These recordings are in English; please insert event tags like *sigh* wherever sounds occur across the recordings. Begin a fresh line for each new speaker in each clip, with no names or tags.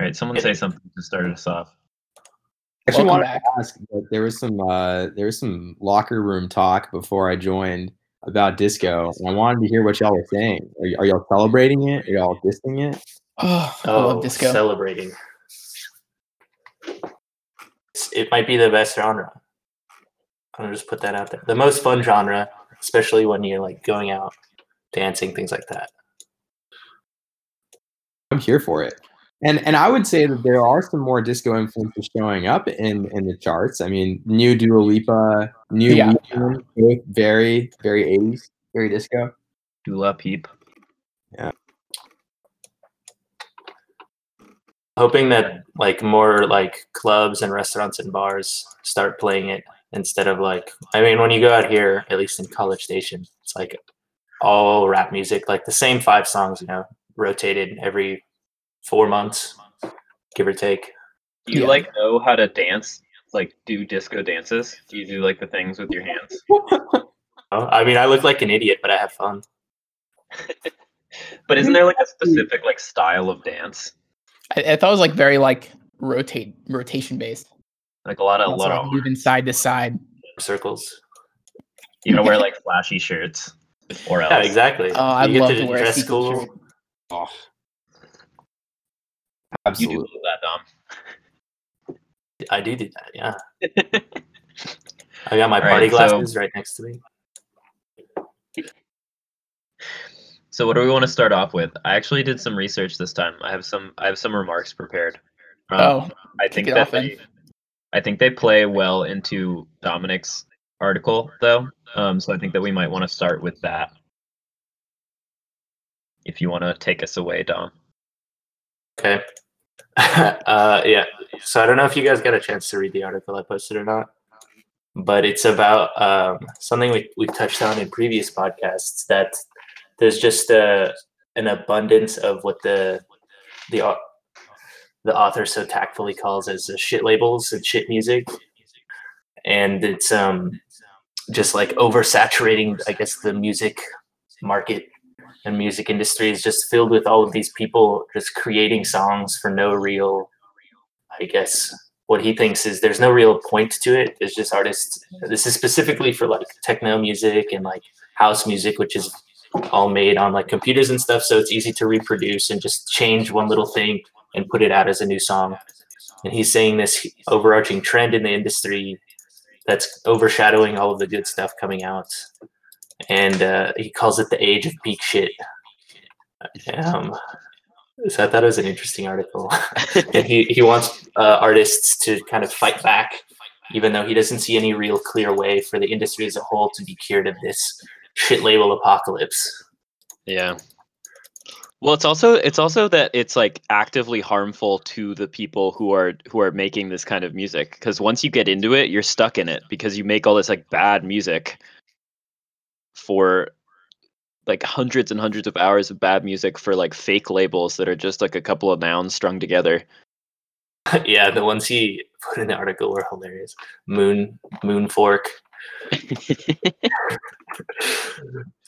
All right, someone say something to start us off.
I actually
want
to ask, but there was some uh, there was some locker room talk before I joined about disco, and I wanted to hear what y'all were saying. Are, y- are y'all celebrating it? Are y'all dissing it? *sighs*
Oh, I
Oh,
love disco.
celebrating. It's- It might be the best genre. I'm gonna just put that out there. The most fun genre, especially when you're like going out, dancing, things like that.
I'm here for it. And and I would say that there are some more disco influences showing up in in the charts. I mean, new Dua Lipa, new
Yeah.
Weeknd, very very 80s, very disco.
Dula Peep. Yeah.
Hoping that like more like clubs and restaurants and bars start playing it instead of like I mean when you go out here, at least in College Station, it's like all rap music, like the same five songs, you know, rotated every four months, give or take.
Do you
Yeah.
like know how to dance? Like do disco dances? Do you do like the things with your hands? *laughs*
Oh, I mean, I look like an idiot, but I have fun. *laughs*
But isn't there like a mm-hmm. specific like style of dance?
I, I thought it was like very like rotate rotation based.
Like a lot of a
Also,
lot
like
of
moving side to side.
Circles.
you gotta wear *laughs* like flashy shirts or else.
Yeah, exactly.
Oh, I'd
get
love
to,
to wear
dress
sequin
cool.
Shirt.
Oh,
You
absolutely.
do that, Dom.
I do do that. Yeah. *laughs* I got my
All
party
right, so-
glasses right next to me.
So what do we want to start off with? I actually did some research this time. I have some I have some remarks prepared. Um,
Oh,
I think that they, I think they play well into Dominic's article though. Um, so I think that we might want to start with that. If you want to take us away, Dom.
Okay. Uh, yeah. So I don't know if you guys got a chance to read the article I posted or not, but it's about um, something we, we touched on in previous podcasts that there's just a, an abundance of what the the the author so tactfully calls as uh, shit labels and shit music, and it's um just like oversaturating, I guess, the music market and music industry is just filled with all of these people just creating songs for no real i guess what he thinks is there's no real point to it. It's just artists. This is specifically for like techno music and like house music which is all made on like computers and stuff so it's easy to reproduce and just change one little thing and put it out as a new song. And he's saying this overarching trend in the industry that's overshadowing all of the good stuff coming out and uh, he calls it the age of peak shit. Um, so I thought it was an interesting article, *laughs* and he he wants uh, artists to kind of fight back, even though he doesn't see any real clear way for the industry as a whole to be cured of this shit label apocalypse.
Yeah. Well, it's also it's also that it's like actively harmful to the people who are who are making this kind of music because once you get into it, you're stuck in it because you make all this like bad music for like hundreds and hundreds of hours of bad music for like fake labels that are just like a couple of nouns strung together. *laughs*
yeah, the ones he put in the article were hilarious. Moon Moon Fork, *laughs*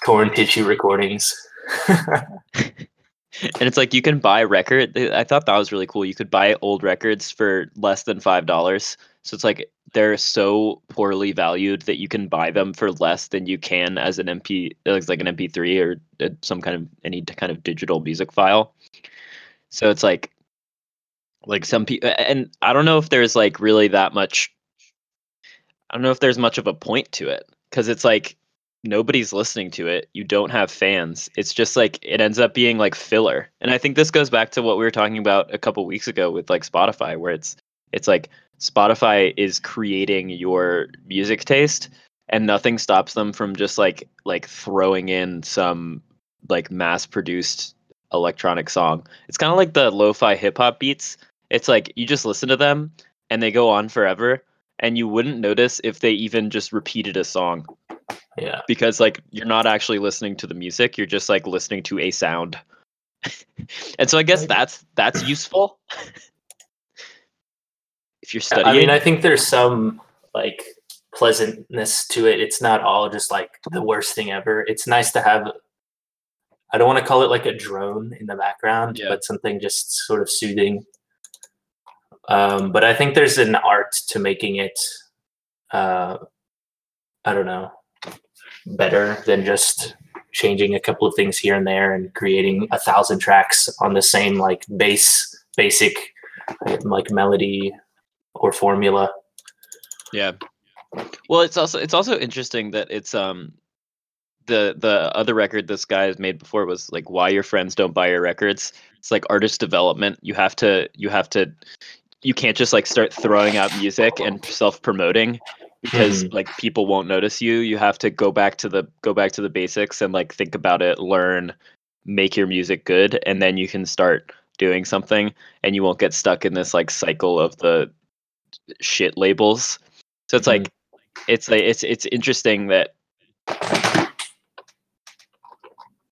Corn Tissue Recordings. *laughs*
And it's like you can buy record. I thought that was really cool. You could buy old records for less than five dollars. So it's like they're so poorly valued that you can buy them for less than you can as an MP, like an MP3 or uh, some kind of any kind of digital music file. So it's like, like some people, and I don't know if there's like really that much. I don't know if there's much of a point to it because it's like nobody's listening to it you don't have fans it's just like it ends up being like filler and i think this goes back to what we were talking about a couple weeks ago with like spotify where it's it's like spotify is creating your music taste and nothing stops them from just like like throwing in some like mass produced electronic song. It's kind of like the lo-fi hip hop beats. It's like you just listen to them and they go on forever and you wouldn't notice if they even just repeated a song.
Yeah.
because like you're not actually listening to the music you're just like listening to a sound. *laughs* And so i guess that's that's useful *laughs* if you're studying
I mean, I think there's some like pleasantness to it. It's not all just like the worst thing ever. It's nice to have. I don't want to call it like a drone in the background,
Yeah.
but something just sort of soothing Um, but I think there's an art to making it. Uh, I don't know, better than just changing a couple of things here and there and creating a thousand tracks on the same like base basic like melody or formula.
Yeah. Well, it's also it's also interesting that it's um the the other record this guy has made before was like why your friends don't buy your records. It's like artist development. You have to you have to you can't just like start throwing out music and self promoting because like people won't notice you. You have to go back to the go back to the basics and like think about it, learn, make your music good, and then you can start doing something and you won't get stuck in this like cycle of the shit labels. So it's like mm-hmm. it's like it's it's interesting that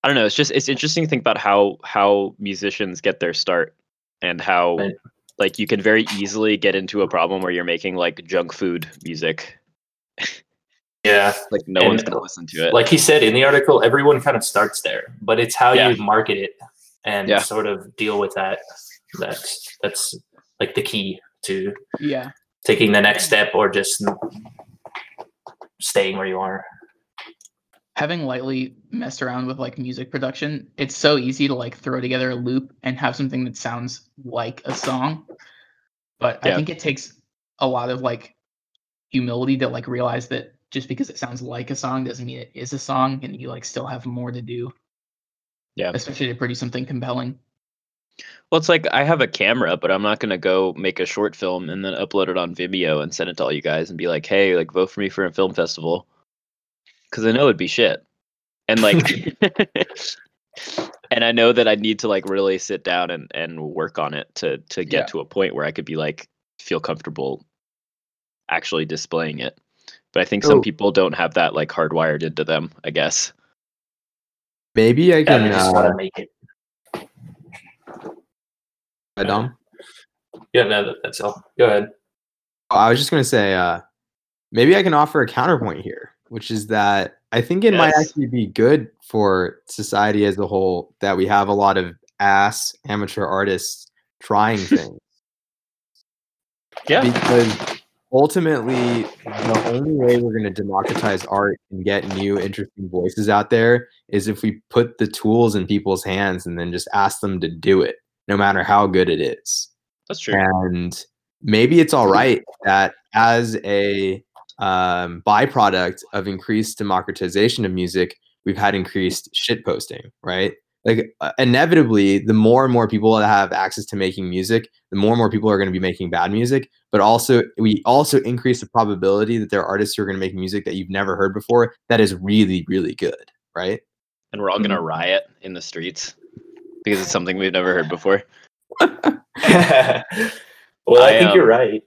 I don't know, it's just it's interesting to think about how how musicians get their start and how
Right.
like you can very easily get into a problem where you're making like junk food music.
Yeah, *laughs*
Like no one's gonna listen to it.
like he said in the article, everyone kind of starts there, but it's how
Yeah.
you market it and
Yeah.
sort of deal with that. That's that's like the key to
Yeah.
taking the next step or just staying where you are.
Having lightly messed around with like music production, it's so easy to like throw together a loop and have something that sounds like a song. But I think it takes a lot of like humility to like realize that just because it sounds like a song doesn't mean it is a song and you like still have more to do.
Yeah.
Especially to produce something compelling.
Well, it's like I have a camera, but I'm not gonna go make a short film and then upload it on Vimeo and send it to all you guys and be like, "Hey, like vote for me for a film festival," because I know it'd be shit. And like, *laughs* *laughs* and I know that I need to like really sit down and and work on it to to get
Yeah.
to a point where I could be like feel comfortable actually displaying it. But I think some
So-
people don't have that like hardwired into them. I guess.
Maybe I
Yeah,
can.
they just
Uh,
gotta make it.
Dom?
Yeah, no, that- that's all. Go ahead.
I was just going to say, uh, maybe I can offer a counterpoint here, which is that I think it might actually be good for society as a whole that we have a lot of ass amateur artists trying *laughs* things. Yeah. Because ultimately, the only way we're going to democratize art and get new, interesting voices out there is if we put the tools in people's hands and then just ask them to do it, no matter how good it is.
That's true.
and maybe it's all right that as a um, byproduct of increased democratization of music we've had increased shit posting right? Like uh, inevitably the more and more people that have access to making music the more and more people are going to be making bad music but also we also increase the probability that there are artists who are going to make music that you've never heard before that is really really good right?
And we're all gonna riot in the streets because it's something we've never heard before. *laughs* *laughs*
well, I,
I,
think
um,
you're right,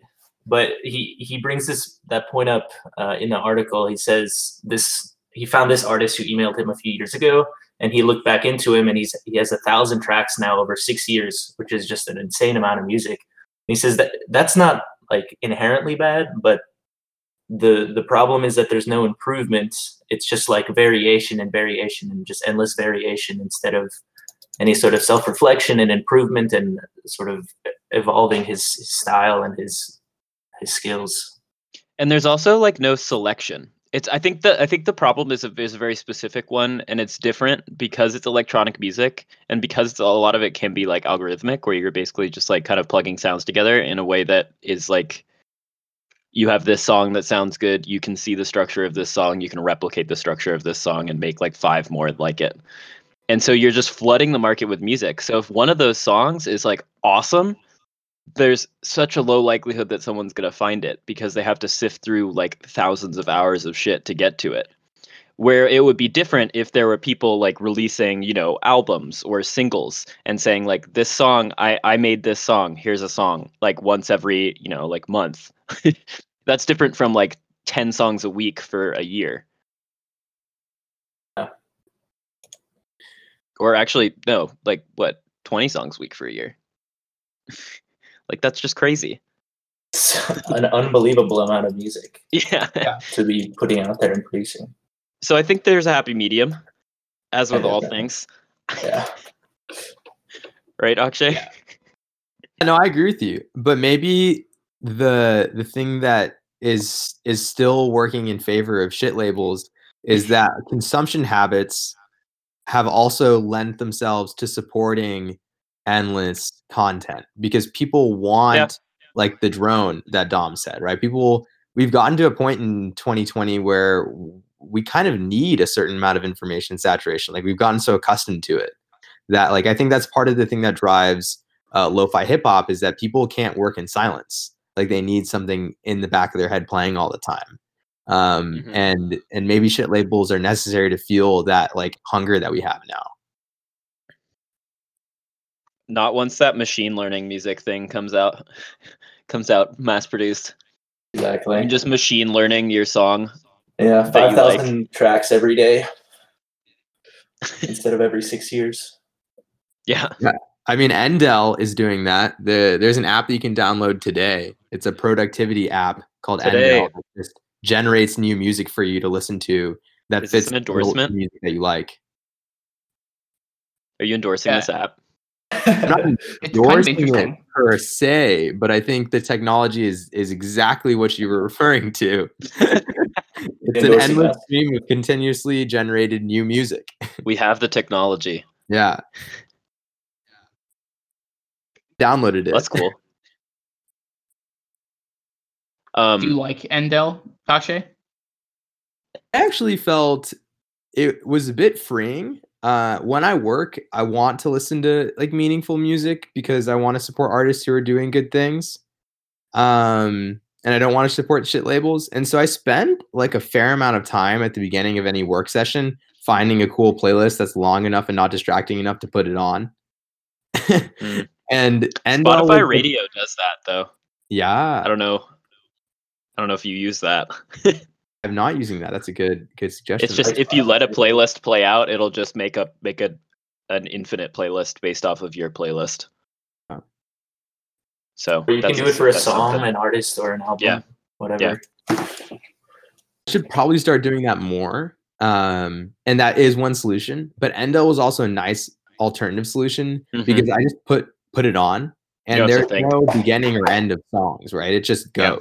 but he he brings this that point up uh, in the article. He says this he found this artist who emailed him a few years ago, and he looked back into him, and he's he has a thousand tracks now over six years, which is just an insane amount of music. And he says that that's not like inherently bad, but the the problem is that there's no improvement. It's just like variation and variation and just endless variation instead of any sort of self-reflection and improvement and sort of evolving his, style and his his skills.
and there's also like no selection it's i think the i think the problem is a, is a very specific one and it's different because it's electronic music and because a lot of it can be like algorithmic where you're basically just like kind of plugging sounds together in a way that is like you have this song that sounds good you can see the structure of this song you can replicate the structure of this song and make like five more like it and so you're just flooding the market with music. So if one of those songs is like awesome there's such a low likelihood that someone's going to find it because they have to sift through like thousands of hours of shit to get to it. Where it would be different if there were people like releasing you know albums or singles and saying like this song i i made this song. Here's a song like once every you know like month. *laughs* That's different from like 10 songs a week for a year or actually no like what 20 songs a week for a year *laughs* like that's just crazy
It's *laughs* an unbelievable amount of music *laughs*
yeah
to be putting out there and producing.
so i think there's a happy medium as with all
that.
things
Yeah.
right akshay
Yeah.
No, I agree with you. But maybe the the thing that is is still working in favor of shit labels is that consumption habits have also lent themselves to supporting endless content because people want like the drone that Dom said, right? People we've gotten to a point in 2020 where we kind of need a certain amount of information saturation. Like we've gotten so accustomed to it that like I think that's part of the thing that drives uh, lo-fi hip hop is that people can't work in silence. Like they need something in the back of their head playing all the time. Um,
Mhm.
and and maybe shit labels are necessary to fuel that like hunger that we have now.
Not once that machine learning music thing comes out, *laughs* comes out mass produced.
Exactly.
And just machine learning your song.
yeah,
that you
five thousand tracks every day *laughs* instead of every six years.
Yeah. yeah.
I mean, Endel is doing that. The there's an app that you can download today. It's a productivity app called
Today.
Endel. that just generates new music for you to listen to that
Is
fits
an
the
endorsement?
music that you like.
Are you endorsing
Yeah.
this app?
I'm not *laughs*
It's kind of
it per se, but I think the technology is is exactly what you were *laughs* referring to. *laughs* it's an endless
us.
stream of continuously generated new music.
We have the technology.
Yeah. Downloaded it.
That's cool. Um,
Do you like Endel, Akshay?
I actually felt it was a bit freeing. Uh, when I work, I want to listen to like meaningful music because I want to support artists who are doing good things. Um, and I don't want to support shit labels. And so I spend like a fair amount of time at the beginning of any work session finding a cool playlist that's long enough and not distracting enough to put it on. *laughs*
Mm.
And and
Spotify Radio does that though.
Yeah,
I don't know. I don't know if you use that. *laughs*
I'm not using that. That's a good good suggestion.
It's just if you let a playlist play out, it'll just make a make a an infinite playlist based off of your playlist.
Oh.
So
Or you can do it for a song,
something.
an artist, or an album.
Yeah.
Whatever.
should probably start doing that more. Um, and that is one solution. But Endel was also a nice alternative solution
Mhm.
because I just put put it on and
don't
there's no beginning or end of songs, right? It just
Yeah.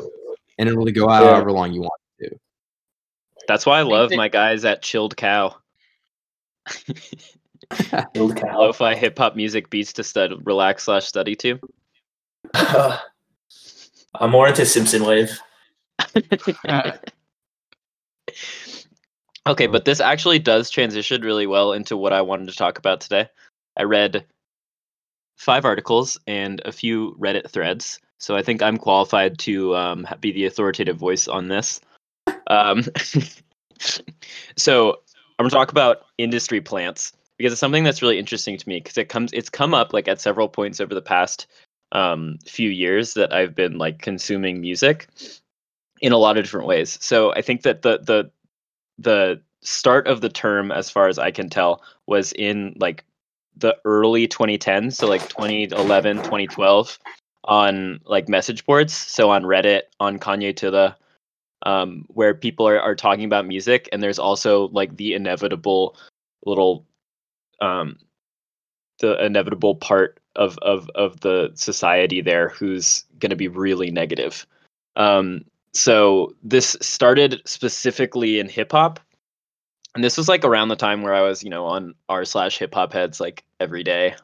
Goes. And it'll go out
Yeah.
however long you want it to.
That's why I love
that-
my guys at Chilled Cow. *laughs*
Build cow.
Lo-fi hip hop music beats to stud relax slash study to. *sighs*
I'm more into Simpson Wave.
Uh, *laughs*
Okay, but this actually does transition really well into what I wanted to talk about today. I read five articles and a few Reddit threads, so I think I'm qualified to um, be the authoritative voice on this. Um, *laughs* so I'm going to talk about industry plants because it's something that's really interesting to me because it comes it's come up like at several points over the past um, few years that I've been like consuming music in a lot of different ways. So I think that the the the start of the term as far as i can tell was in like the early 2010s so like 2011 2012 on like message boards so on reddit on kanye to the um, where people are, are talking about music and there's also like the inevitable little um, the inevitable part of of of the society there who's going to be really negative. Um, so this started specifically in hip hop and this was like around the time where i was you know on r slash hip hop heads like every day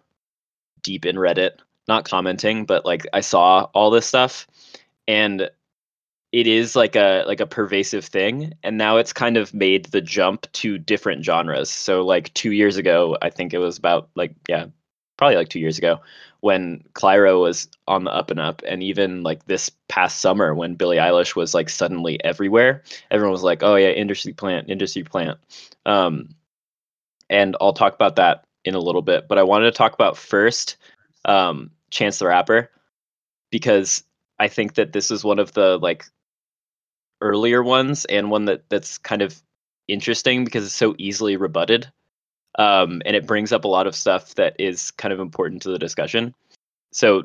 deep in reddit not commenting but like i saw all this stuff and it is like a like a pervasive thing and now it's kind of made the jump to different genres so like two years ago i think it was about like yeah probably like two years ago when Clairo was on the up and up, and even like this past summer when Billie Eilish was like suddenly everywhere, everyone was like, "Oh yeah, industry plant, industry plant." Um, and I'll talk about that in a little bit, but I wanted to talk about first um, Chance the Rapper because I think that this is one of the like earlier ones and one that that's kind of interesting because it's so easily rebutted um, and it brings up a lot of stuff that is kind of important to the discussion. So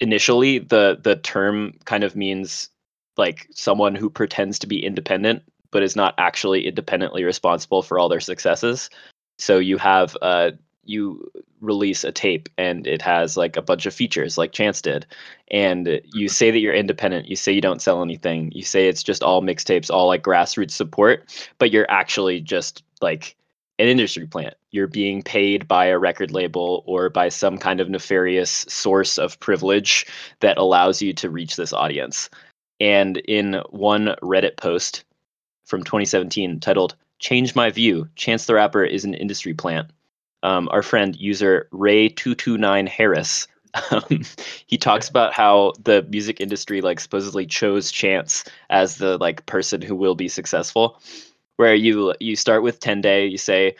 initially, the the term kind of means like someone who pretends to be independent but is not actually independently responsible for all their successes. So you have uh, you release a tape and it has like a bunch of features like Chance did, and you mm-hmm. say that you're independent, you say you don't sell anything, you say it's just all mixtapes, all like grassroots support, but you're actually just like an industry plant. You're being paid by a record label or by some kind of nefarious source of privilege that allows you to reach this audience. And in one Reddit post from 2017 titled Change My View Chance the Rapper is an Industry Plant, um, our friend user Ray229 Harris. *laughs* Um, he talks about how the music industry like supposedly chose Chance as the like person who will be successful. Where you you start with 10 day, you say,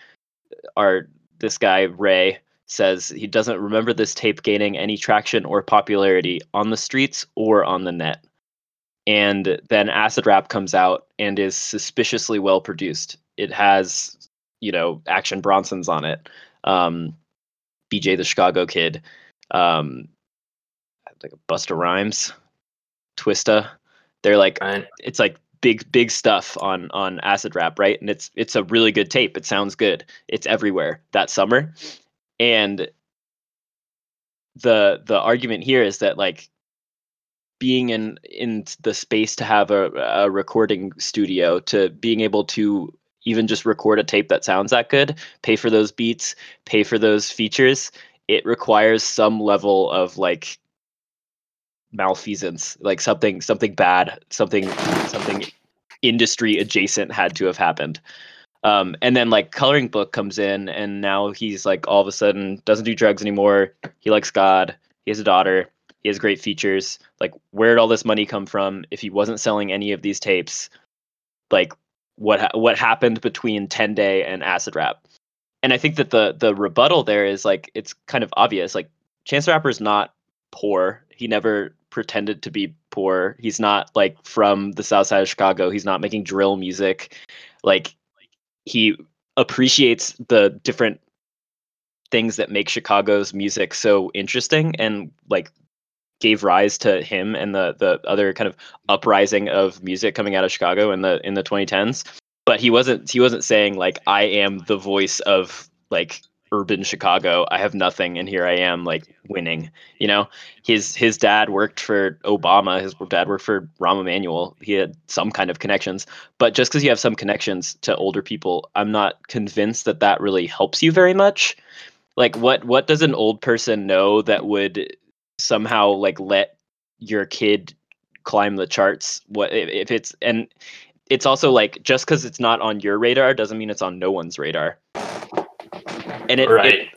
"Our this guy Ray says he doesn't remember this tape gaining any traction or popularity on the streets or on the net." And then Acid Rap comes out and is suspiciously well produced. It has, you know, Action Bronson's on it um, BJ the Chicago Kid, um, like Busta Rhymes, Twista. They're like
Right.
it's like big big stuff on on acid rap, right? And it's it's a really good tape. It sounds good. It's everywhere that summer, and the the argument here is that like being in in the space to have a, a recording studio to being able to even just record a tape that sounds that good pay for those beats pay for those features it requires some level of like malfeasance like something something bad something something industry adjacent had to have happened. Um, and then like coloring book comes in and now he's like all of a sudden doesn't do drugs anymore. He likes god. He has a daughter. He has great features. Like where did all this money come from if he wasn't selling any of these tapes? Like what ha- what happened between 10 day and acid rap. And i think that the the rebuttal there is like it's kind of obvious like chance the rapper is not poor. He never pretended to be poor. He's not like from the south side of chicago. He's not making drill music. Like he appreciates the different things that make chicago's music so interesting and like gave rise to him and the the other kind of uprising of music coming out of Chicago in the in the 2010s. But he wasn't he wasn't saying like I am the voice of like urban Chicago. I have nothing and here I am like winning. You know, his his dad worked for Obama, his dad worked for Rahm Emanuel. He had some kind of connections. But just because you have some connections to older people, I'm not convinced that that really helps you very much. Like what what does an old person know that would somehow like let your kid climb the charts what if, it's and it's also like just because it's not on your radar doesn't mean it's on no one's radar. And it,
right.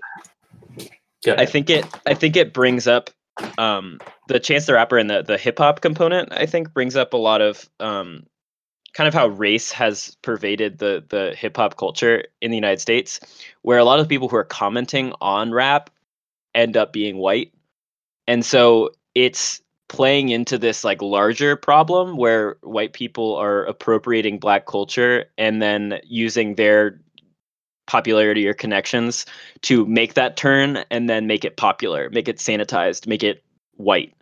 it i think it i think it brings up um the chance the rapper and the the hip-hop component i think brings up a lot of um kind of how race has pervaded the the hip-hop culture in the united states where a lot of people who are commenting on rap end up being white and so it's playing into this like larger problem where white people are appropriating black culture and then using their popularity or connections to make that turn and then make it popular, make it sanitized, make it white.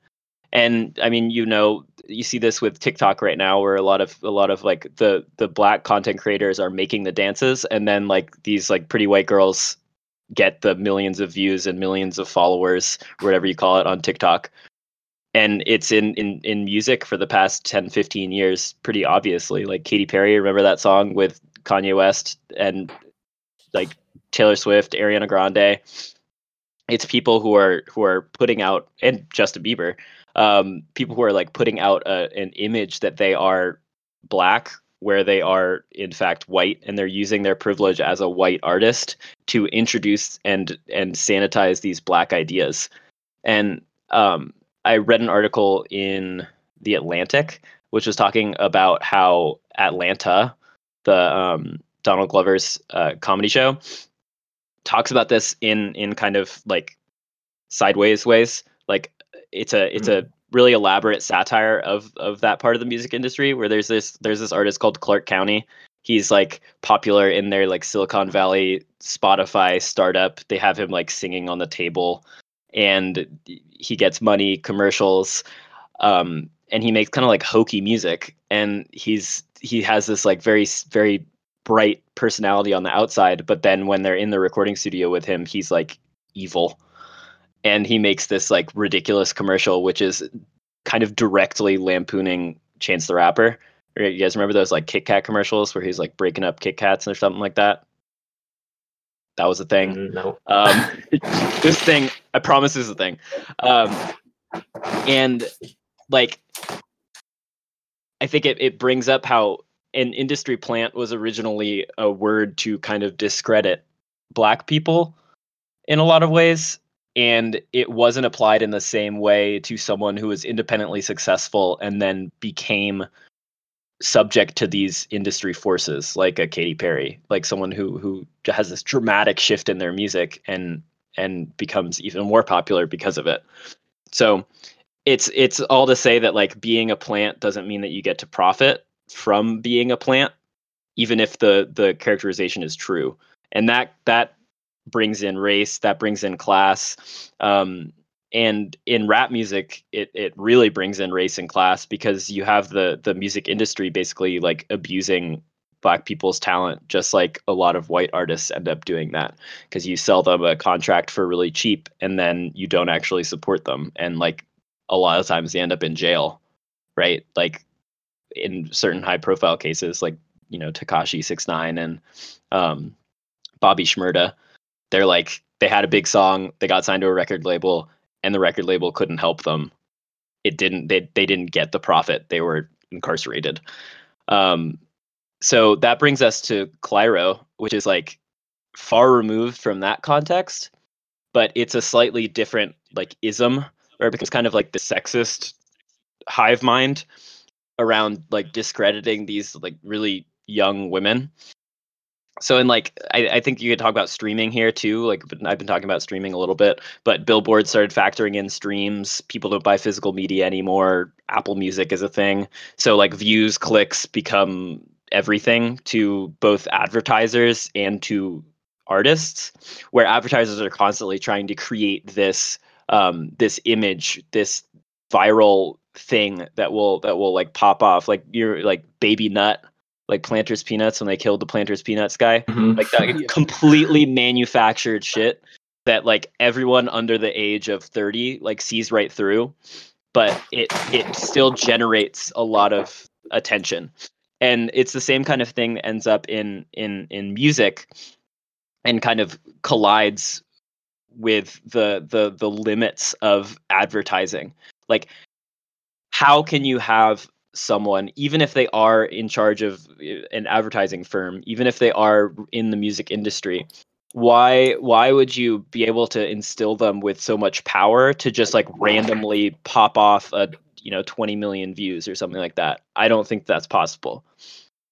And I mean, you know, you see this with TikTok right now where a lot of a lot of like the the black content creators are making the dances and then like these like pretty white girls get the millions of views and millions of followers, whatever you call it on TikTok. And it's in, in in music for the past 10, 15 years, pretty obviously. Like Katy Perry, remember that song with Kanye West and like Taylor Swift, Ariana Grande. It's people who are who are putting out and Justin Bieber, um, people who are like putting out a, an image that they are black where they are in fact white and they're using their privilege as a white artist to introduce and and sanitize these black ideas. And um, i read an article in the atlantic which was talking about how atlanta the um, donald glover's uh, comedy show talks about this in in kind of like sideways ways. Like it's a it's a really elaborate satire of of that part of the music industry where there's this there's this artist called Clark County. He's like popular in their like Silicon Valley Spotify startup. They have him like singing on the table and he gets money commercials um and he makes kind of like hokey music and he's he has this like very very bright personality on the outside, but then when they're in the recording studio with him, he's like evil. And he makes this like ridiculous commercial, which is kind of directly lampooning Chance the Rapper. You guys remember those like Kit Kat commercials where he's like breaking up Kit Kats or something like that? That was a thing.
Mm, No.
Um, *laughs* this thing, I promise, is a thing. Um, and like, I think it, it brings up how an industry plant was originally a word to kind of discredit black people in a lot of ways. And it wasn't applied in the same way to someone who was independently successful and then became subject to these industry forces like a Katy Perry, like someone who who has this dramatic shift in their music and and becomes even more popular because of it. So it's it's all to say that like being a plant doesn't mean that you get to profit from being a plant, even if the the characterization is true. And that that brings in race, that brings in class. Um, and in rap music it it really brings in race and class because you have the the music industry basically like abusing black people's talent just like a lot of white artists end up doing that because you sell them a contract for really cheap and then you don't actually support them and like a lot of times they end up in jail right like in certain high profile cases like you know Tekashi 69 and um Bobby Shmurda they're like they had a big song they got signed to a record label and the record label couldn't help them. It didn't they, they didn't get the profit they were incarcerated. Um so that brings us to Clairo which is like far removed from that context but it's a slightly different like ism it becomes kind of like the sexist hive mind around like discrediting these like really young women so in like I, I think you could talk about streaming here too like i've been talking about streaming a little bit but billboard started factoring in streams. People don't buy physical media anymore. Apple music is a thing. So like views clicks become everything to both advertisers and to artists where advertisers are constantly trying to create this um, this image this viral thing that will that will like pop off. Like you're like baby nut like planters peanuts when they killed the planters peanuts guy.
Mhm.
like that *laughs* completely manufactured shit that like everyone under the age of 30 like sees right through but it it still generates a lot of attention. And it's the same kind of thing that ends up in in in music and kind of collides with the the the limits of advertising. Like how can you have someone even if they are in charge of uh, an advertising firm even if they are in the music industry why why would you be able to instill them with so much power to just like randomly pop off a you know 20 million views or something like that i don't think that's possible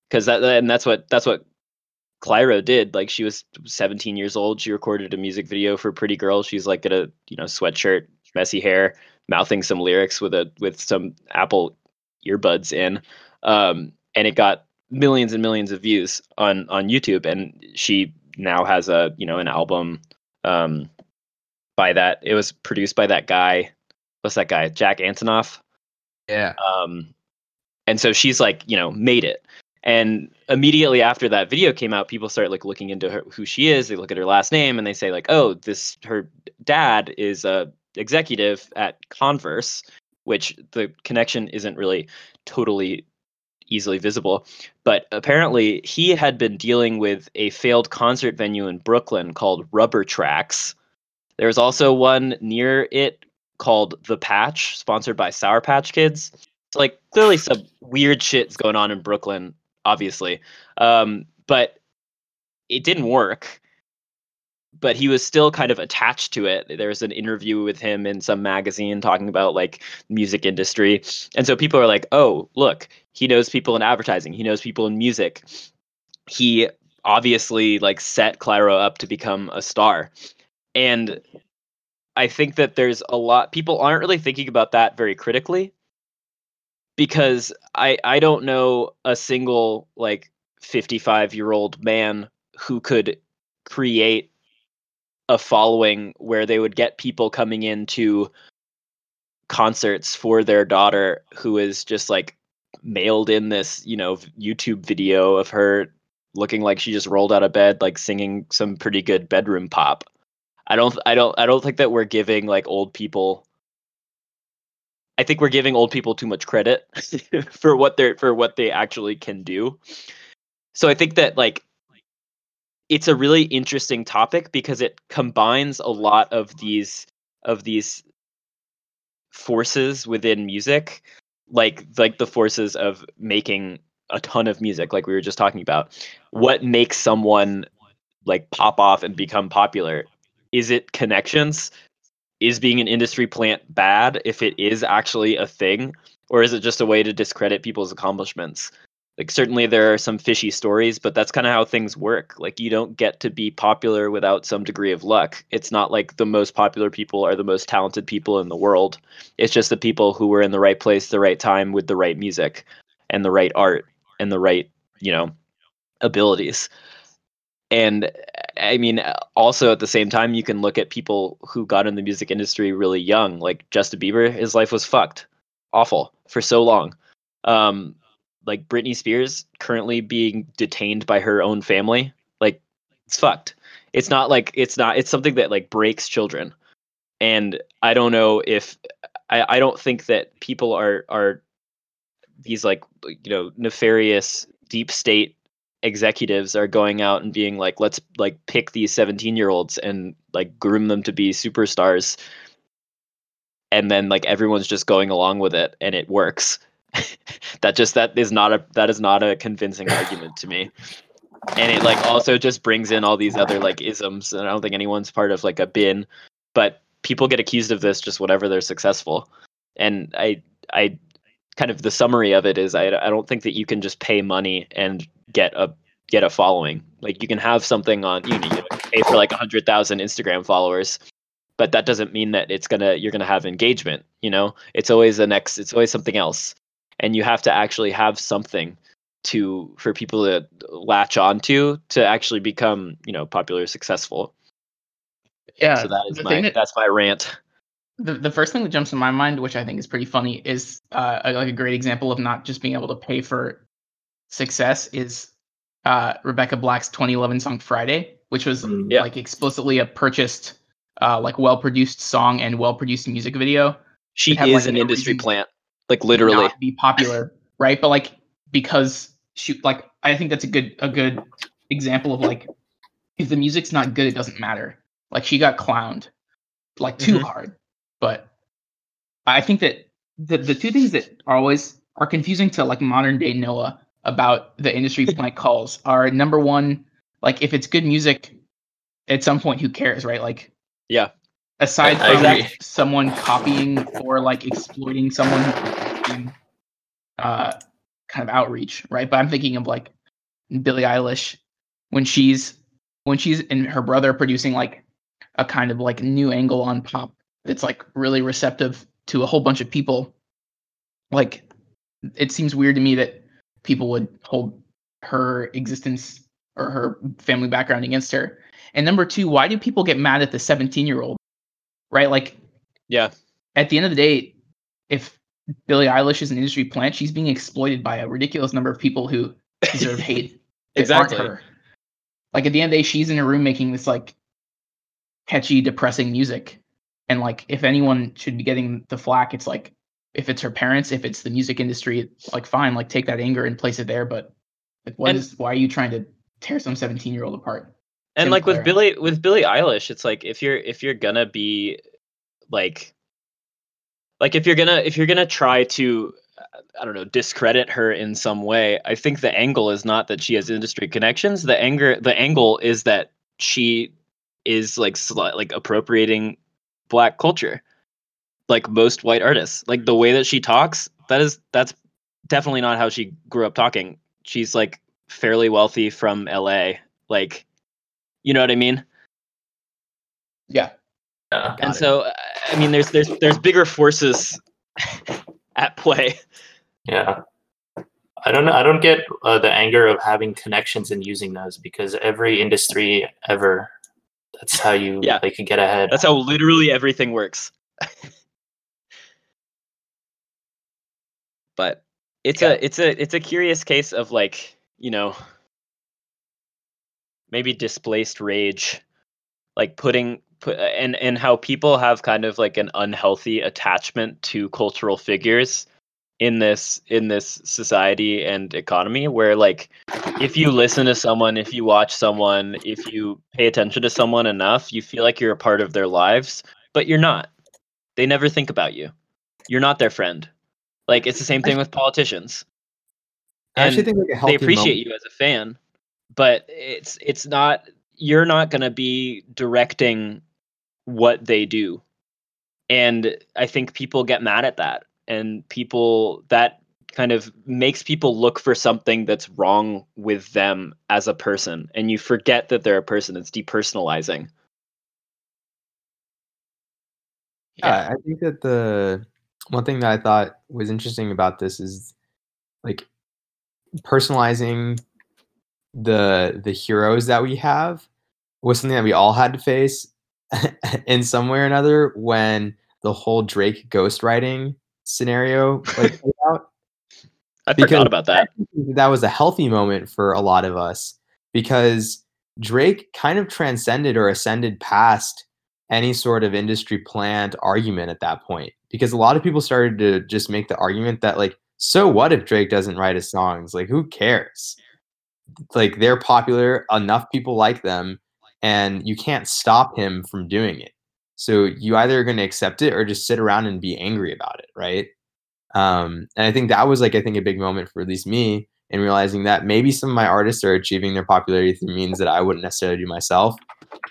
because that and that's what that's what Clairo did. Like she was 17 years old. She recorded a music video for Pretty Girl. She's like in a you know sweatshirt, messy hair, mouthing some lyrics with a with some Apple earbuds in, um, and it got millions and millions of views on on YouTube. And she now has a you know an album um, by that. It was produced by that guy. What's that guy? Jack Antonoff.
Yeah.
Um, and so she's like, you know, made it. And immediately after that video came out, people start like looking into her, who she is. They look at her last name and they say like, oh, this her dad is a executive at Converse, which the connection isn't really totally easily visible. But apparently, he had been dealing with a failed concert venue in Brooklyn called Rubber Tracks. There's also one near it called The Patch, sponsored by Sour Patch Kids. So, like, clearly some weird shit's going on in Brooklyn, obviously. Um, but it didn't work. But he was still kind of attached to it. There was an interview with him in some magazine talking about like music industry. And so people are like, oh, look, he knows people in advertising, he knows people in music. He obviously like set Clairo up to become a star. And I think that there's a lot people aren't really thinking about that very critically because I I don't know a single like 55 year old man who could create a following where they would get people coming into concerts for their daughter who is just like mailed in this you know youtube video of her looking like she just rolled out of bed, like singing some pretty good bedroom pop. I don't I don't I don't think that we're giving like old people I think we're giving old people too much credit *laughs* for what they're for what they actually can do. So I think that like it's a really interesting topic because it combines a lot of these of these forces within music like like the forces of making a ton of music like we were just talking about. What makes someone like pop off and become popular? Is it connections? Is being an industry plant bad if it is actually a thing? Or is it just a way to discredit people's accomplishments like certainly there are some fishy stories but that's kind of how things work. Like you don't get to be popular without some degree of luck. It's not like the most popular people are the most talented people in the world. It's just the people who were in the right place the right time with the right music and the right art and the right you know abilities. And i mean also at the same time you can look at people who got in the music industry really young like justin bieber his life was fucked. Awful for so long. Um like Britney Spears currently being detained by her own family, like it's fucked. It's not like it's not it's something that like breaks children. And I don't know if I, I don't think that people are are these like you know nefarious deep state executives are going out and being like let's like pick these 17 year olds and like groom them to be superstars and then like everyone's just going along with it and it works *laughs* that just that is not a that is not a convincing argument to me. And it like also just brings in all these other like isms and i don't think anyone's part of like a bin but people get accused of this just whenever they're successful. And i i kind of the summary of it is i, I don't think that you can just pay money and get a get a following. Like you can have something on you, know, you pay for like 100000 instagram followers but that doesn't mean that it's gonna you're gonna have engagement you know? It's always the next it's always something else and you have to actually have something to for people to latch onto to actually become you know popular successful
Yeah.
so that is my
that-
that's my rant
the, the first thing that jumps in my mind, which I think is pretty funny, is uh, a- like a great example of not just being able to pay for success is uh, Rebecca Black's 2011 song Friday, which was
Mm.
Yeah.
like explicitly a purchased, uh, like well produced song and well produced music video.
she
have,
is
like,
an
no
industry
reason
plant like literally
be popular, right? But like because she like I think that's a good a good example of like if the music's not good, it doesn't matter. Like she got clowned like too
Mhm.
hard. But I think that the the two things that are always are confusing to like modern day Noah about the industry *laughs* plant calls are number one, like if it's good music, at some point who cares, right? Like
Yeah.
Aside from
agree.
someone copying or like exploiting someone doing, uh kind of outreach, right? But I'm thinking of like Billie Eilish when she's when she's and her brother producing like a kind of like new angle on pop that's like really receptive to a whole bunch of people. Like it seems weird to me that people would hold her existence or her family background against her. And number two, why do people get mad at the 17 year old? Right? Like
yeah
at the end of the day, if Billie Eilish is an industry plant, she's being exploited by a ridiculous number of people who deserve hate. *laughs*
Exactly.
her. Like at the end of the day, she's in a room making this like catchy, depressing music. And like if anyone should be getting the flack, it's like if it's her parents, if it's the music industry, like fine, like take that anger and place it there. But like what
And-
is why are you trying to tear some 17 year old apart?
And like with Billy with Billie Eilish, it's like if you're if you're gonna be like like if you're gonna if you're gonna try to I don't know discredit her in some way, I think the angle is not that she has industry connections. The anger the angle is that she is like sli- like appropriating black culture, like most white artists. Like the way that she talks, that is that's definitely not how she grew up talking. She's like fairly wealthy from L.A. Like you know what I mean?
Yeah.
Yeah.
and
it.
so uh, I mean, there's there's there's bigger forces *laughs* at play.
Yeah. I don't know. I don't get uh, the anger of having connections and using those because every industry ever, that's how you
Yeah.
they can get ahead.
That's how literally everything works. *laughs* but it's
Yeah.
a it's a it's a curious case of like you know maybe displaced rage, like putting put and and how people have kind of like an unhealthy attachment to cultural figures in this in this society and economy where like if you listen to someone if you watch someone if you pay attention to someone enough you feel like you're a part of their lives but you're not. They never think about you. You're not their friend. Like it's the same thing with politicians.
I actually think like a
they appreciate
moment-
you as a fan but it's it's not you're not going to be directing what they do. And i think people get mad at that. And people that kind of makes people look for something that's wrong with them as a person. And you forget that they're a person. It's depersonalizing.
Yeah, I think that the one thing that I thought was interesting about this is like personalizing the the heroes that we have was something that we all had to face *laughs* in some way or another when the whole Drake ghostwriting scenario like *laughs* played out.
i
Because-
forgot about that.
That was a healthy moment for a lot of us because Drake kind of transcended or ascended past any sort of industry plant argument at that point because a lot of people started to just make the argument that like so what if Drake doesn't write his songs? Like who cares like they're popular enough people like them and you can't stop him from doing it so you either are going to accept it or just sit around and be angry about it right um, and I think that was like I think a big moment for at least me in realizing that maybe some of my artists are achieving their popularity through means that I wouldn't necessarily do myself,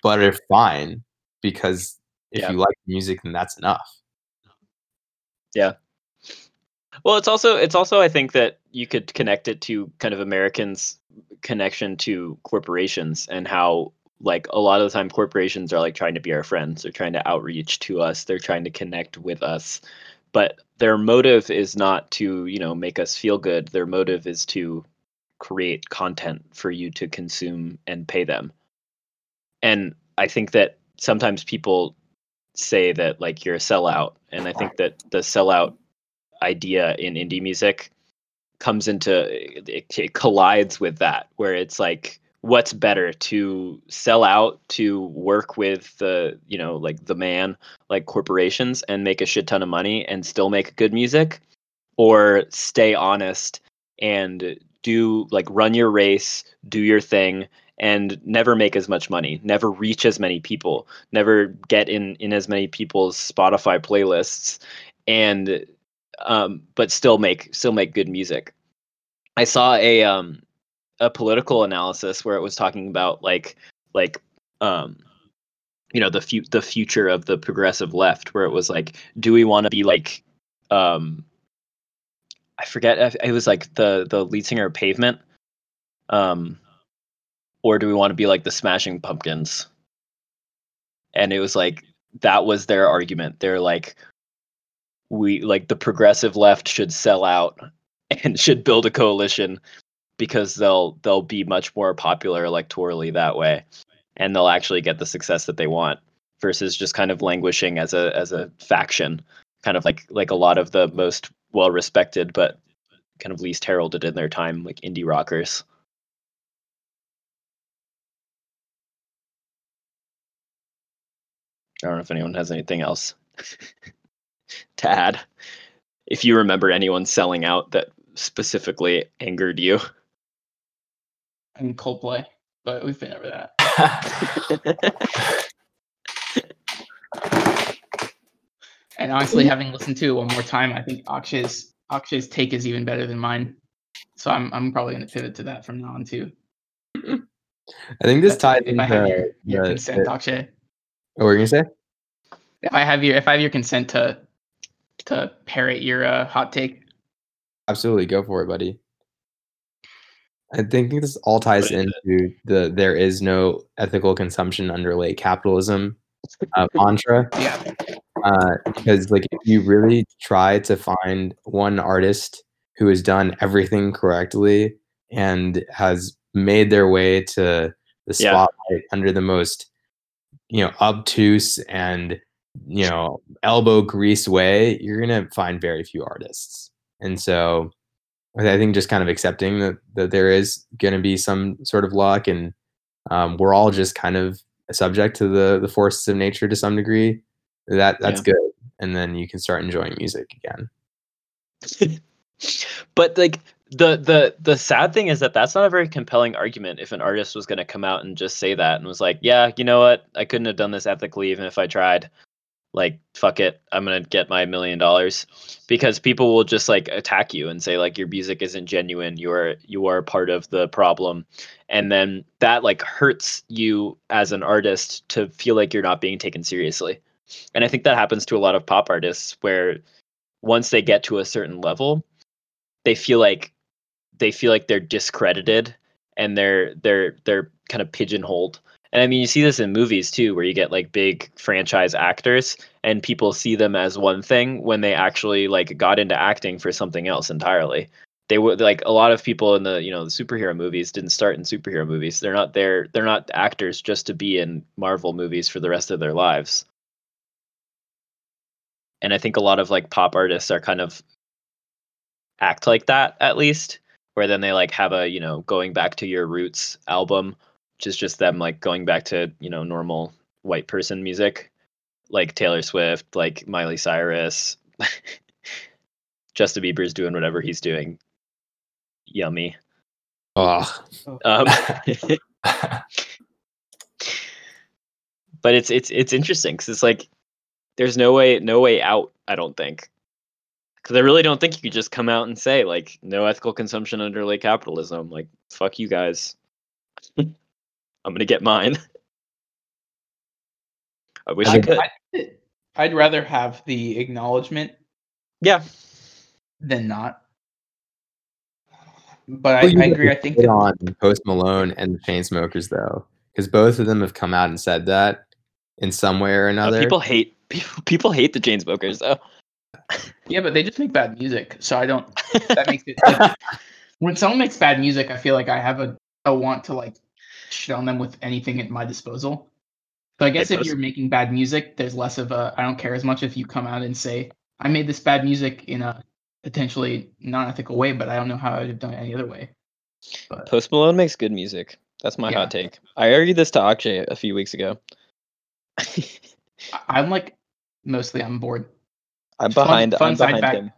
but are fine because if
Yeah.
you like music, then that's enough. Yeah.
Well, it's also it's also I think that you could connect it to kind of Americans' connection to corporations and how like a lot of the time corporations are like trying to be our friends. They're trying to outreach to us. They're trying to connect with us. But their motive is not to, you know, make us feel good. Their motive is to create content for you to consume and pay them. And I think that sometimes people say that like you're a sellout and I think that the sellout idea in indie music comes into it, it collides with that where it's like what's better to sell out to work with the you know like the man like corporations and make a shit ton of money and still make good music? Or stay honest and do like run your race do your thing and never make as much money never reach as many people never get in in as many people's spotify playlists and um, but still make still make good music. I saw a um, a political analysis where it was talking about like like um, you know the fu- the future of the progressive left, where it was like, do we want to be like um, I forget it was like the the lead singer of Pavement, um, or do we want to be like the Smashing Pumpkins? And it was like that was their argument. They're like, we like the progressive left should sell out *laughs* and should build a coalition because they'll they'll be much more popular electorally that way. And they'll actually get the success that they want versus just kind of languishing as a as a faction kind of like like a lot of the most well respected but kind of least heralded in their time like indie rockers. I don't know if anyone has anything else *laughs* to add. If you remember anyone selling out that specifically angered you.
and Coldplay, but we've been over that. *laughs* And honestly, having listened to it one more time, I think Akshay's Akshay's take is even better than mine. So I'm I'm probably gonna pivot to that from now on too.
I think this ties
if I have your, your
the-
consent,
the-
Akshay.
what were you gonna say?
If I have your if I have your consent to to parrot your uh, hot take.
Absolutely, go for it, buddy. I think this all ties into the there is no ethical consumption under late capitalism uh, *laughs* mantra.
Yeah.
uh, because like if you really try to find one artist who has done everything correctly and has made their way to the
Yeah.
spotlight under the most you know obtuse and you know elbow grease way you're gonna find very few artists and so i think just kind of accepting that, that there is gonna be some sort of luck and um, we're all just kind of subject to the the forces of nature to some degree. That that's good, and then you can start enjoying music again. *laughs*
but like the the the sad thing is that that's not a very compelling argument if an artist was going to come out and just say that and was like yeah you know what i couldn't have done this ethically even if i tried like fuck it i'm to get my million dollars. Because people will just like attack you and say like your music isn't genuine you are you are part of the problem. And then that like hurts you as an artist to feel like you're not being taken seriously. And i think that happens to a lot of pop artists where once they get to a certain level they feel like they feel like they're discredited and they're they're they're kind of pigeonholed. And I mean, you see this in movies too, where you get like big franchise actors and people see them as one thing when they actually like got into acting for something else entirely. They would like a lot of people in the you know the superhero movies didn't start in superhero movies. They're not there. They're not actors just to be in Marvel movies for the rest of their lives. And I think a lot of like pop artists are kind of act like that at least where then they like have a you know going back to your roots album which is just them like going back to you know normal white person music like taylor swift like miley cyrus *laughs* justin bieber's doing whatever he's doing yummy
Oh,
um, *laughs* *laughs* but it's it's it's interesting because it's like there's no way no way out i don't think because I really don't think you could just come out and say like no ethical consumption under late capitalism. Like fuck you guys. I'm gonna get mine. *laughs* I wish I,
I
could.
I'd, I'd rather have the acknowledgement
yeah,
than not. But I,
Well, you
I agree. I think
hit
that,
on Post Malone and the Chainsmokers though, because both of them have come out and said that in some way or
Uh,
another.
people hate *laughs* people, people hate the Chainsmokers though. *laughs*
yeah, but they just make bad music, so I don't. That makes it. Like, when someone makes bad music, I feel like I have a, a want to like shit on them with anything at my disposal. So I guess if you're making bad music, there's less of a I don't care as much if you come out and say I made this bad music in a potentially non-ethical way, but I don't know how I'd have done it any other way. But
Post Malone makes good music. That's my
Yeah.
hot take. I argued this to Akshay a few weeks ago.
I- I'm like mostly on board.
I'm behind.
fun
I'm behind
fact.
him.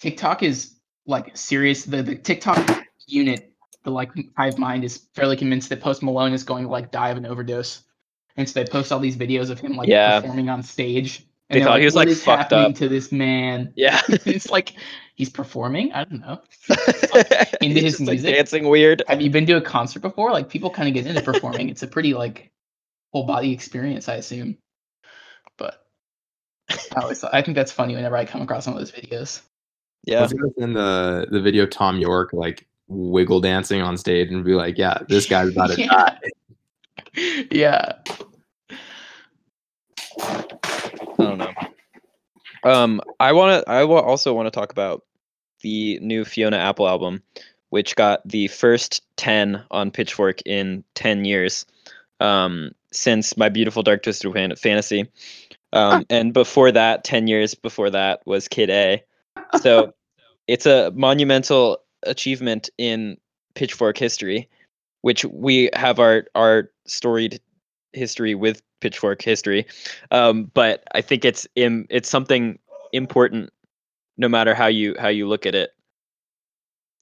TikTok is like serious. The the TikTok unit, the like hive mind is fairly convinced that Post Malone is going to like die of an overdose, and so they post all these videos of him like
Yeah.
performing on stage.
They
And they're
thought he was, like,
is
fucked up."
to this man. *laughs*
Yeah. *laughs*
it's like he's performing. I don't know. *laughs*
Into
his music?
dancing weird.
Have you been to a concert before? Like people kind of get into performing. it's a pretty like whole body experience, I assume. But I always I think that's funny whenever I come across one of those videos.
Yeah.
Was in the the video Thom Yorke like wiggle dancing on stage and be like, yeah, this guy's about to *laughs*
Yeah.
die.
yeah.
I don't know. Um, I want to. I wa- also want to talk about the new Fiona Apple album, which got the first ten on Pitchfork in ten years, um, since My Beautiful Dark Twisted Fan- Fantasy, um, and before that, ten years before that was Kid A. So, *laughs* it's a monumental achievement in Pitchfork history, which we have our our storied history with Pitchfork history. Um, but I think it's Im- it's something important, no matter how you how you look at it.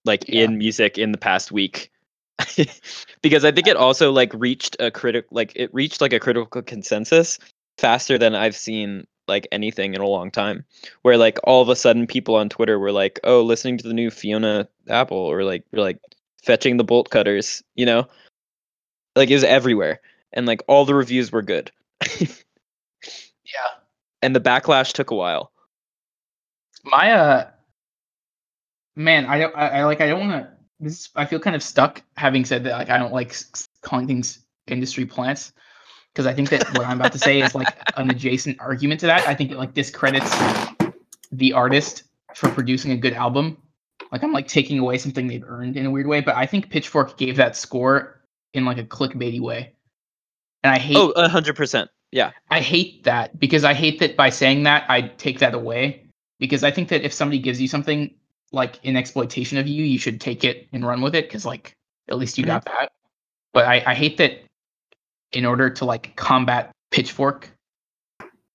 Like
Yeah.
in music in the past week, *laughs* because I think it also like reached a critic like it reached like a critical consensus faster than I've seen like anything in a long time. Where like all of a sudden people on Twitter were like, "Oh, listening to the new Fiona Apple," or like we're like fetching the bolt cutters, you know, like it was everywhere, and like all the reviews were good. *laughs*
Yeah.
and the backlash took a while.
My uh man, I don't I, I like I don't want to this I feel kind of stuck having said that like I don't like calling things industry plants because I think that what I'm about to say is like an adjacent argument to that. I think it like discredits the artist for producing a good album. Like I'm like taking away something they've earned in a weird way, but I think Pitchfork gave that score in like a clickbaity way. And I hate
Oh, a hundred percent. Yeah.
I hate that because I hate that by saying that I take that away because I think that if somebody gives you something like in exploitation of you, you should take it and run with it because like at least you mm-hmm. got that. But I, I hate that in order to like combat Pitchfork,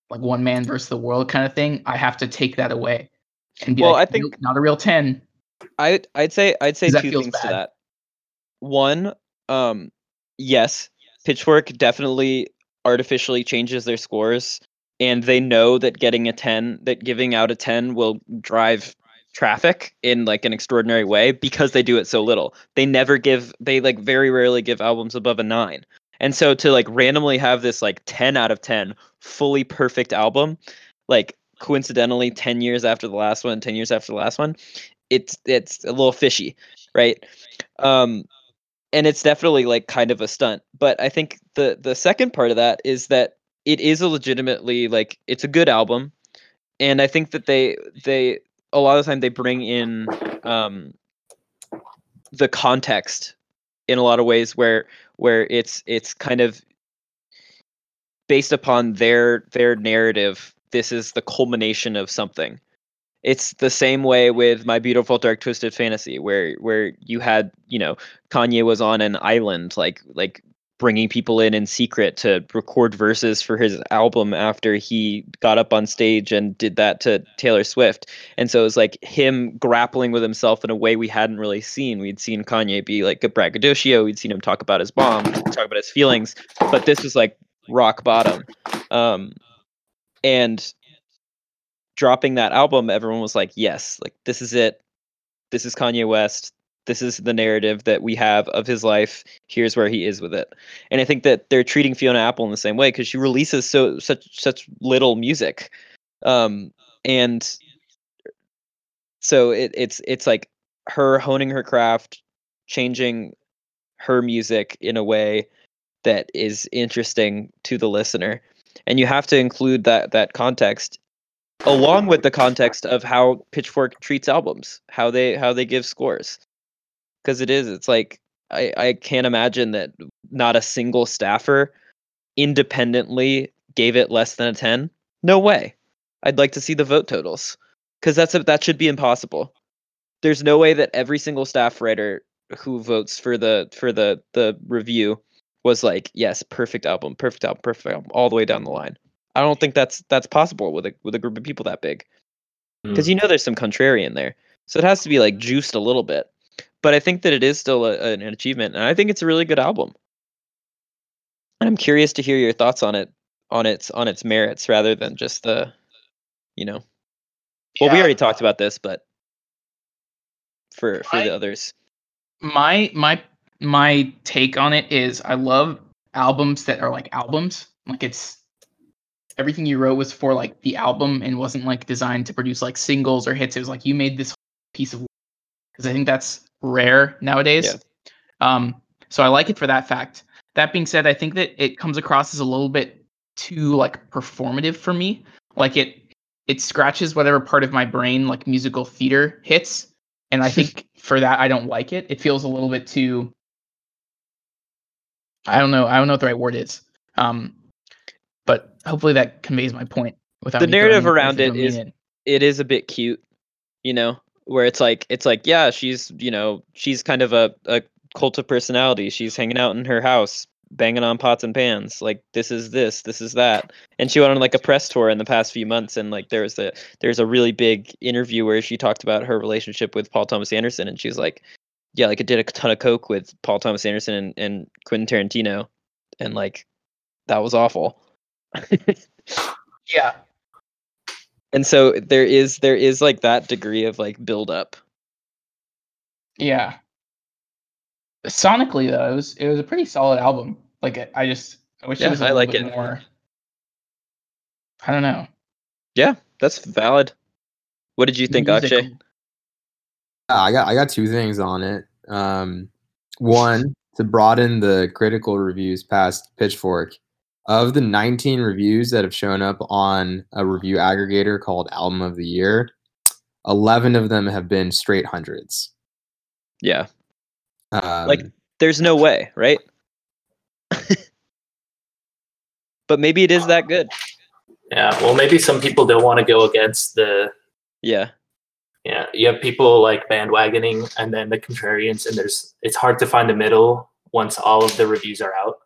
like one man versus the world kind of thing, I have to take that away and be
Well,
like,
I think-
"Nope, not a real ten.
I I'd say I'd say two things to that. One, um, yes, Pitchfork definitely artificially changes their scores, and they know that getting a ten, that giving out a ten will drive traffic in like an extraordinary way because they do it so little. They never give they like very rarely give albums above a 9. And so to like randomly have this like 10 out of 10 fully perfect album like coincidentally 10 years after the last one, 10 years after the last one, it's it's a little fishy, right? Um and it's definitely like kind of a stunt. But I think the the second part of that is that it is a legitimately like it's a good album and I think that they they a lot of the time they bring in um, the context in a lot of ways where where it's it's kind of based upon their their narrative this is the culmination of something. It's the same way with my beautiful dark twisted fantasy where where you had you know kanye was on an island like like bringing people in in secret to record verses for his album after he got up on stage and did that to Taylor Swift. And so it was like him grappling with himself in a way we hadn't really seen. We'd seen Kanye be like a braggadocio, we'd seen him talk about his mom, talk about his feelings, but this was like rock bottom. Um and dropping that album, everyone was like, yes, like this is it. This is Kanye West this is the narrative that we have of his life. Here's where he is with it. And i think that they're treating fiona apple in the same way because she releases so such such little music. Um and so it, it's it's like her honing her craft changing her music in a way that is interesting to the listener. And you have to include that that context along with the context of how pitchfork treats albums how they how they give scores because it is it's like I, I can't imagine that not a single staffer independently gave it less than a 10 no way. I'd like to see the vote totals because that's a, that should be impossible. There's no way that every single staff writer who votes for the for the the review was like yes perfect album perfect album perfect album all the way down the line. I don't think that's that's possible with a with a group of people that big. Because
Mm.
you know there's some contrarian there. So it has to be like juiced a little bit but i think that it is still a, an achievement and i think it's a really good album and i'm curious to hear your thoughts on it on its on its merits rather than just the you know well we already talked about this but for for the others
my my my take on it is I love albums that are like albums. Like it's everything you wrote was for like the album and wasn't like designed to produce like singles or hits. It was like you made this piece of because I think that's rare nowadays.
Yeah.
Um, so I like it for that fact. That being said, I think that it comes across as a little bit too like performative for me. Like it it scratches whatever part of my brain like musical theater hits and I think *laughs* for that I don't like it. It feels a little bit too. I don't know. I don't know what the right word is. Um, but hopefully that conveys my point. Without
The narrative around it is- it is a bit cute, you know, where it's like it's like yeah, she's you know she's kind of a a cult of personality. She's hanging out in her house, banging on pots and pans. Like this is this, this is that. And she went on like a press tour in the past few months, and like there's a there's a really big interview where she talked about her relationship with Paul Thomas Anderson, and she's like, yeah, like I did a ton of coke with Paul Thomas Anderson and, and Quentin Tarantino, and like that was awful. *laughs*
Yeah.
And so there is there is like that degree of like build up
Yeah. Sonically though, it was it was a pretty solid album. Like I- I just I wish
Yeah,
it was a
I
little
like
bit
it.
more. I don't know.
yeah that's valid what did you think
Music-
akshay
Yeah, I got I got two things on it. Um, one to broaden the critical reviews past Pitchfork. Of the 19 reviews that have shown up on a review aggregator called Album of the Year, 11 of them have been straight hundreds.
yeah
Um,
Like- there's no way right *laughs* but maybe it is that good
Yeah, well, maybe some people don't want to go against the.
yeah
Yeah, you have people like bandwagoning, and then the contrarians, and there's it's hard to find the middle once all of the reviews are out.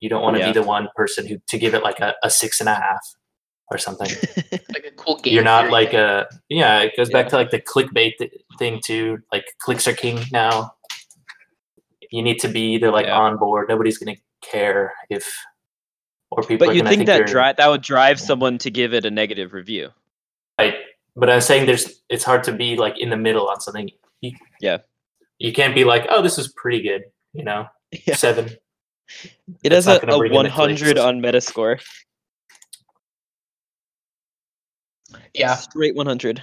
You don't want to
Yeah.
be the one person who to give it like a, a six and a half or something. *laughs*
Like a cool game.
You're not
theory.
like a yeah. It goes back to like the clickbait th- thing too. Like clicks are king now. You need to be either like
Yeah.
on board. Nobody's gonna care if or people.
but
are
you
gonna
think that
you're-
dri- that would drive someone to give it a negative review.
Right. But I'm saying there's it's hard to be like in the middle on something. You,
Yeah.
You can't be like, oh, this is pretty good, you know, *laughs*
Yeah.
seven.
It has a, a
bring in the
100 on Metascore.
yeah.
Straight 100.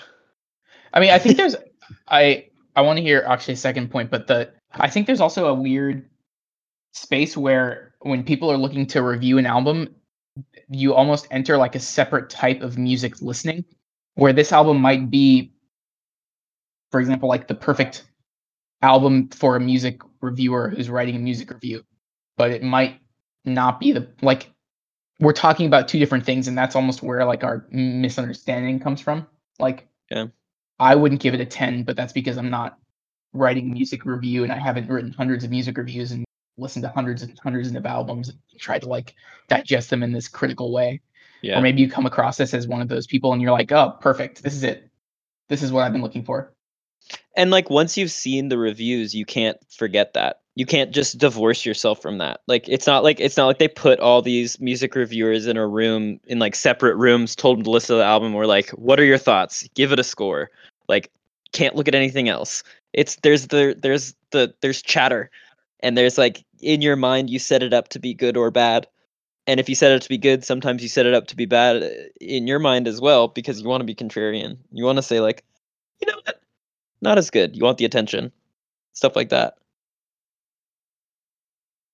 I mean, I think there's *laughs* I I want to hear Akshay's second point, but the I think there's also a weird space where when people are looking to review an album, you almost enter like a separate type of music listening, where this album might be, for example, like the perfect album for a music reviewer who's writing a music review, but it might not be the like we're talking about two different things, and that's almost where like our misunderstanding comes from. Like,
Yeah.
I wouldn't give it a ten, but that's because I'm not writing music review and I haven't written hundreds of music reviews and listened to hundreds and hundreds of albums and tried to like digest them in this critical way.
Yeah.
Or maybe you come across this as one of those people and you're like, oh, perfect. This is it. This is what I've been looking for.
And like once you've seen the reviews, you can't forget that. You can't just divorce yourself from that. Like it's not like it's not like they put all these music reviewers in a room in like separate rooms, told them to listen to the album. We're like, what are your thoughts? Give it a score. Like, can't look at anything else. It's there's the there's the there's chatter, and there's like in your mind you set it up to be good or bad. And if you set it to be good, sometimes you set it up to be bad uh, in your mind as well because you want to be contrarian. You want to say like, you know what? not as good. You want the attention, stuff like that.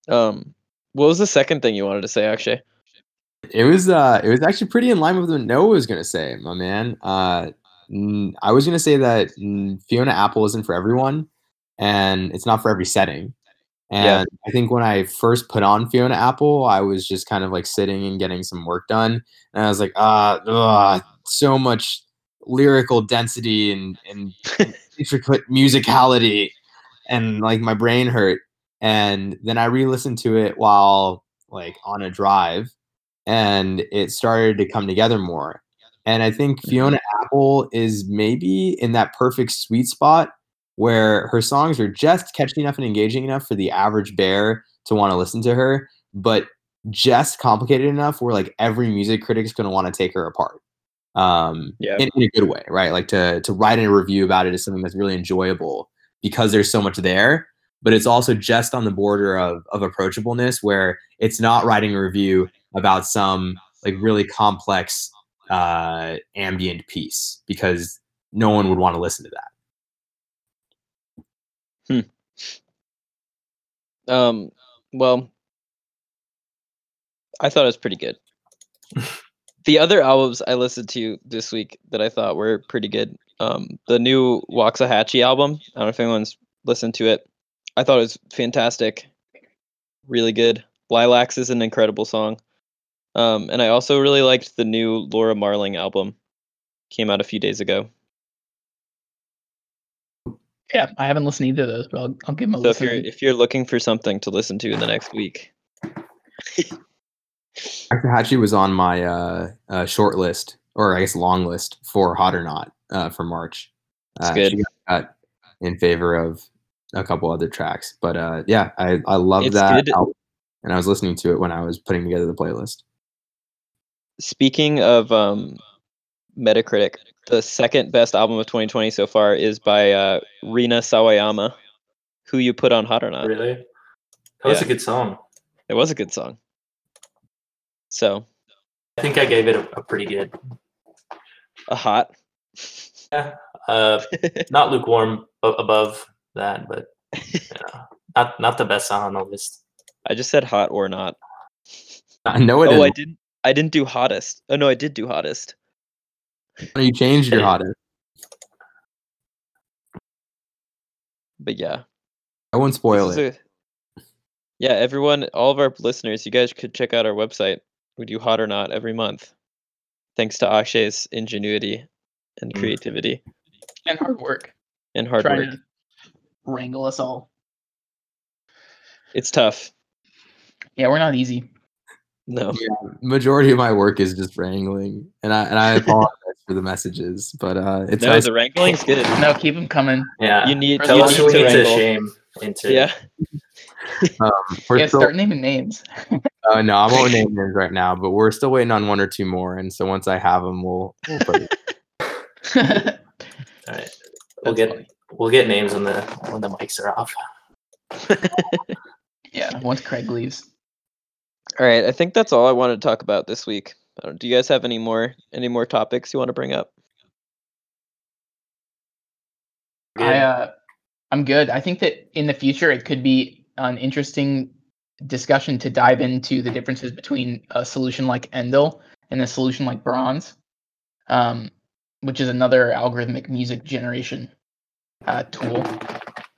Um, what was the second thing you wanted to say, Akshay?
It was uh it was actually pretty in line with what Noah was gonna say, my man. Uh I was gonna say that Fiona Apple isn't for everyone and it's not for every setting. And
Yeah.
I think when I first put on Fiona Apple, I was just kind of like sitting and getting some work done. And I was like, ah, ugh, so much lyrical density and, and *laughs* intricate musicality. And like my brain hurt. And then I re listened to it while like on a drive and it started to come together more. And I think Fiona Apple is maybe in that perfect sweet spot where her songs are just catchy enough and engaging enough for the average bear to want to listen to her, but just complicated enough where like every music critic's going to want to take her apart. Um,
Yeah.
in, in a good way, right? Like to to write in a review about it is something that's really enjoyable because there's so much there, but it's also just on the border of of approachableness where it's not writing a review about some like really complex uh ambient piece because no one would want to listen to that. Hmm.
Um, well, I thought it was pretty good. *laughs* the other albums I listened to this week that I thought were pretty good. Um, the new Waxahatchee album. I don't know if anyone's listened to it. I thought it was fantastic. Really good. Lilacs is an incredible song. Um, and I also really liked the new Laura Marling album. Came out a few days ago.
Yeah, I haven't listened to either of those, but I'll, I'll give them a
So if you're if you're looking for something to listen to in the next week,
Hachi was on my uh, uh short list or I guess long list for Hot or Not uh for March.
That's
uh,
good.
she got in favor of a couple other tracks. But uh yeah, I I love
It's
that album, and I was listening to it when I was putting together the playlist.
Speaking of um, Metacritic, the second best album of 2020 so far is by uh, Rina Sawayama, who you put on Hot or Not.
Really? That was
Yeah.
a good song.
It was a good song. So
I think I gave it a, a pretty good.
a hot.
Yeah. Uh, not lukewarm a- above that, but *laughs* yeah, not not the best song on the list.
I just said hot or not.
I know it.
Oh, I didn't. I didn't do hottest. Oh no, I did do hottest.
You changed your hottest.
But yeah,
I won't spoil
this
it.
is a- yeah, everyone, all of our listeners, you guys could check out our website. We do hot or not every month, thanks to Akshay's ingenuity and
Mm.
creativity
and hard work.
and hard
trying
work.
to wrangle us all.
It's tough.
Yeah, we're not easy.
No.
Majority of my work is just wrangling, and I and I apologize for the messages, but uh, it's
No,
nice.
the wrangling's good.
No, keep them coming.
Yeah.
You need,
Tell
you
us who we
to
need to shame into.
Yeah.
um, we're
Yeah,
still,
start naming names. *laughs*
uh, no, I won't name names right now, but we're still waiting on one or two more, and so once I have them, we'll. we'll put it. *laughs*
All right. We'll
That's
get
funny.
We'll get names when the when the mics are off. *laughs*
Yeah, once Craig leaves.
All right, I think that's all I wanted to talk about this week. Uh, do you guys have any more any more topics you want to bring up?
I uh, I'm good. I think that in the future it could be an interesting discussion to dive into the differences between a solution like Endel and a solution like Bronze, um, which is another algorithmic music generation uh, tool.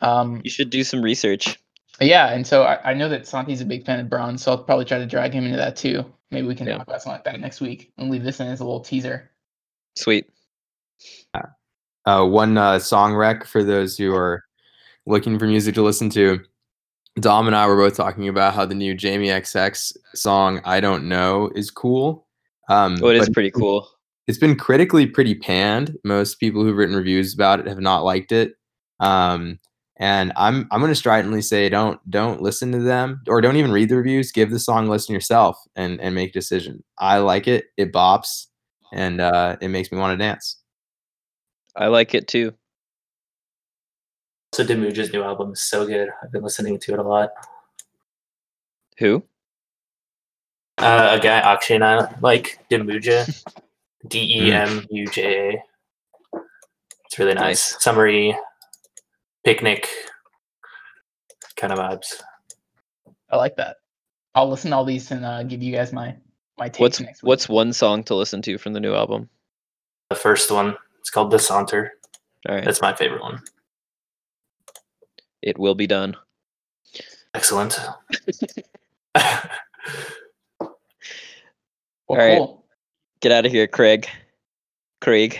Um,
You should do some research.
yeah, and so I, I know that Santi's a big fan of Bronze, so I'll probably try to drag him into that too. Maybe we can
Yeah.
talk about something like that next week and leave this in as a little teaser.
Sweet.
uh, one uh, song rec for those who are looking for music to listen to. Dom and I were both talking about how the new Jamie XX song "I Don't Know" is cool. Um,
Oh, it is pretty cool.
It's been critically pretty panned. Most people who've written reviews about it have not liked it. Um, and I'm I'm going to stridently say don't don't listen to them or don't even read the reviews. Give the song a listen yourself and and make a decision. I like it. It bops and uh, it makes me want to dance.
I like it too.
Also, Demuja's new album is so good. I've been listening to it a lot.
Who?
Uh, a guy Akshay and I like Demuja, *laughs* D E M U J A. It's really nice.
Nice.
Summery, picnic, kind of vibes.
I like that. I'll listen to all these and uh, give you guys my my takes
What's
next week.
what's one song to listen to from the new album?
The first one, it's called The Saunter.
All right,
That's my favorite one.
it will be done.
Excellent. *laughs*
Well,
All right.
cool.
Get out of here, Craig. Craig.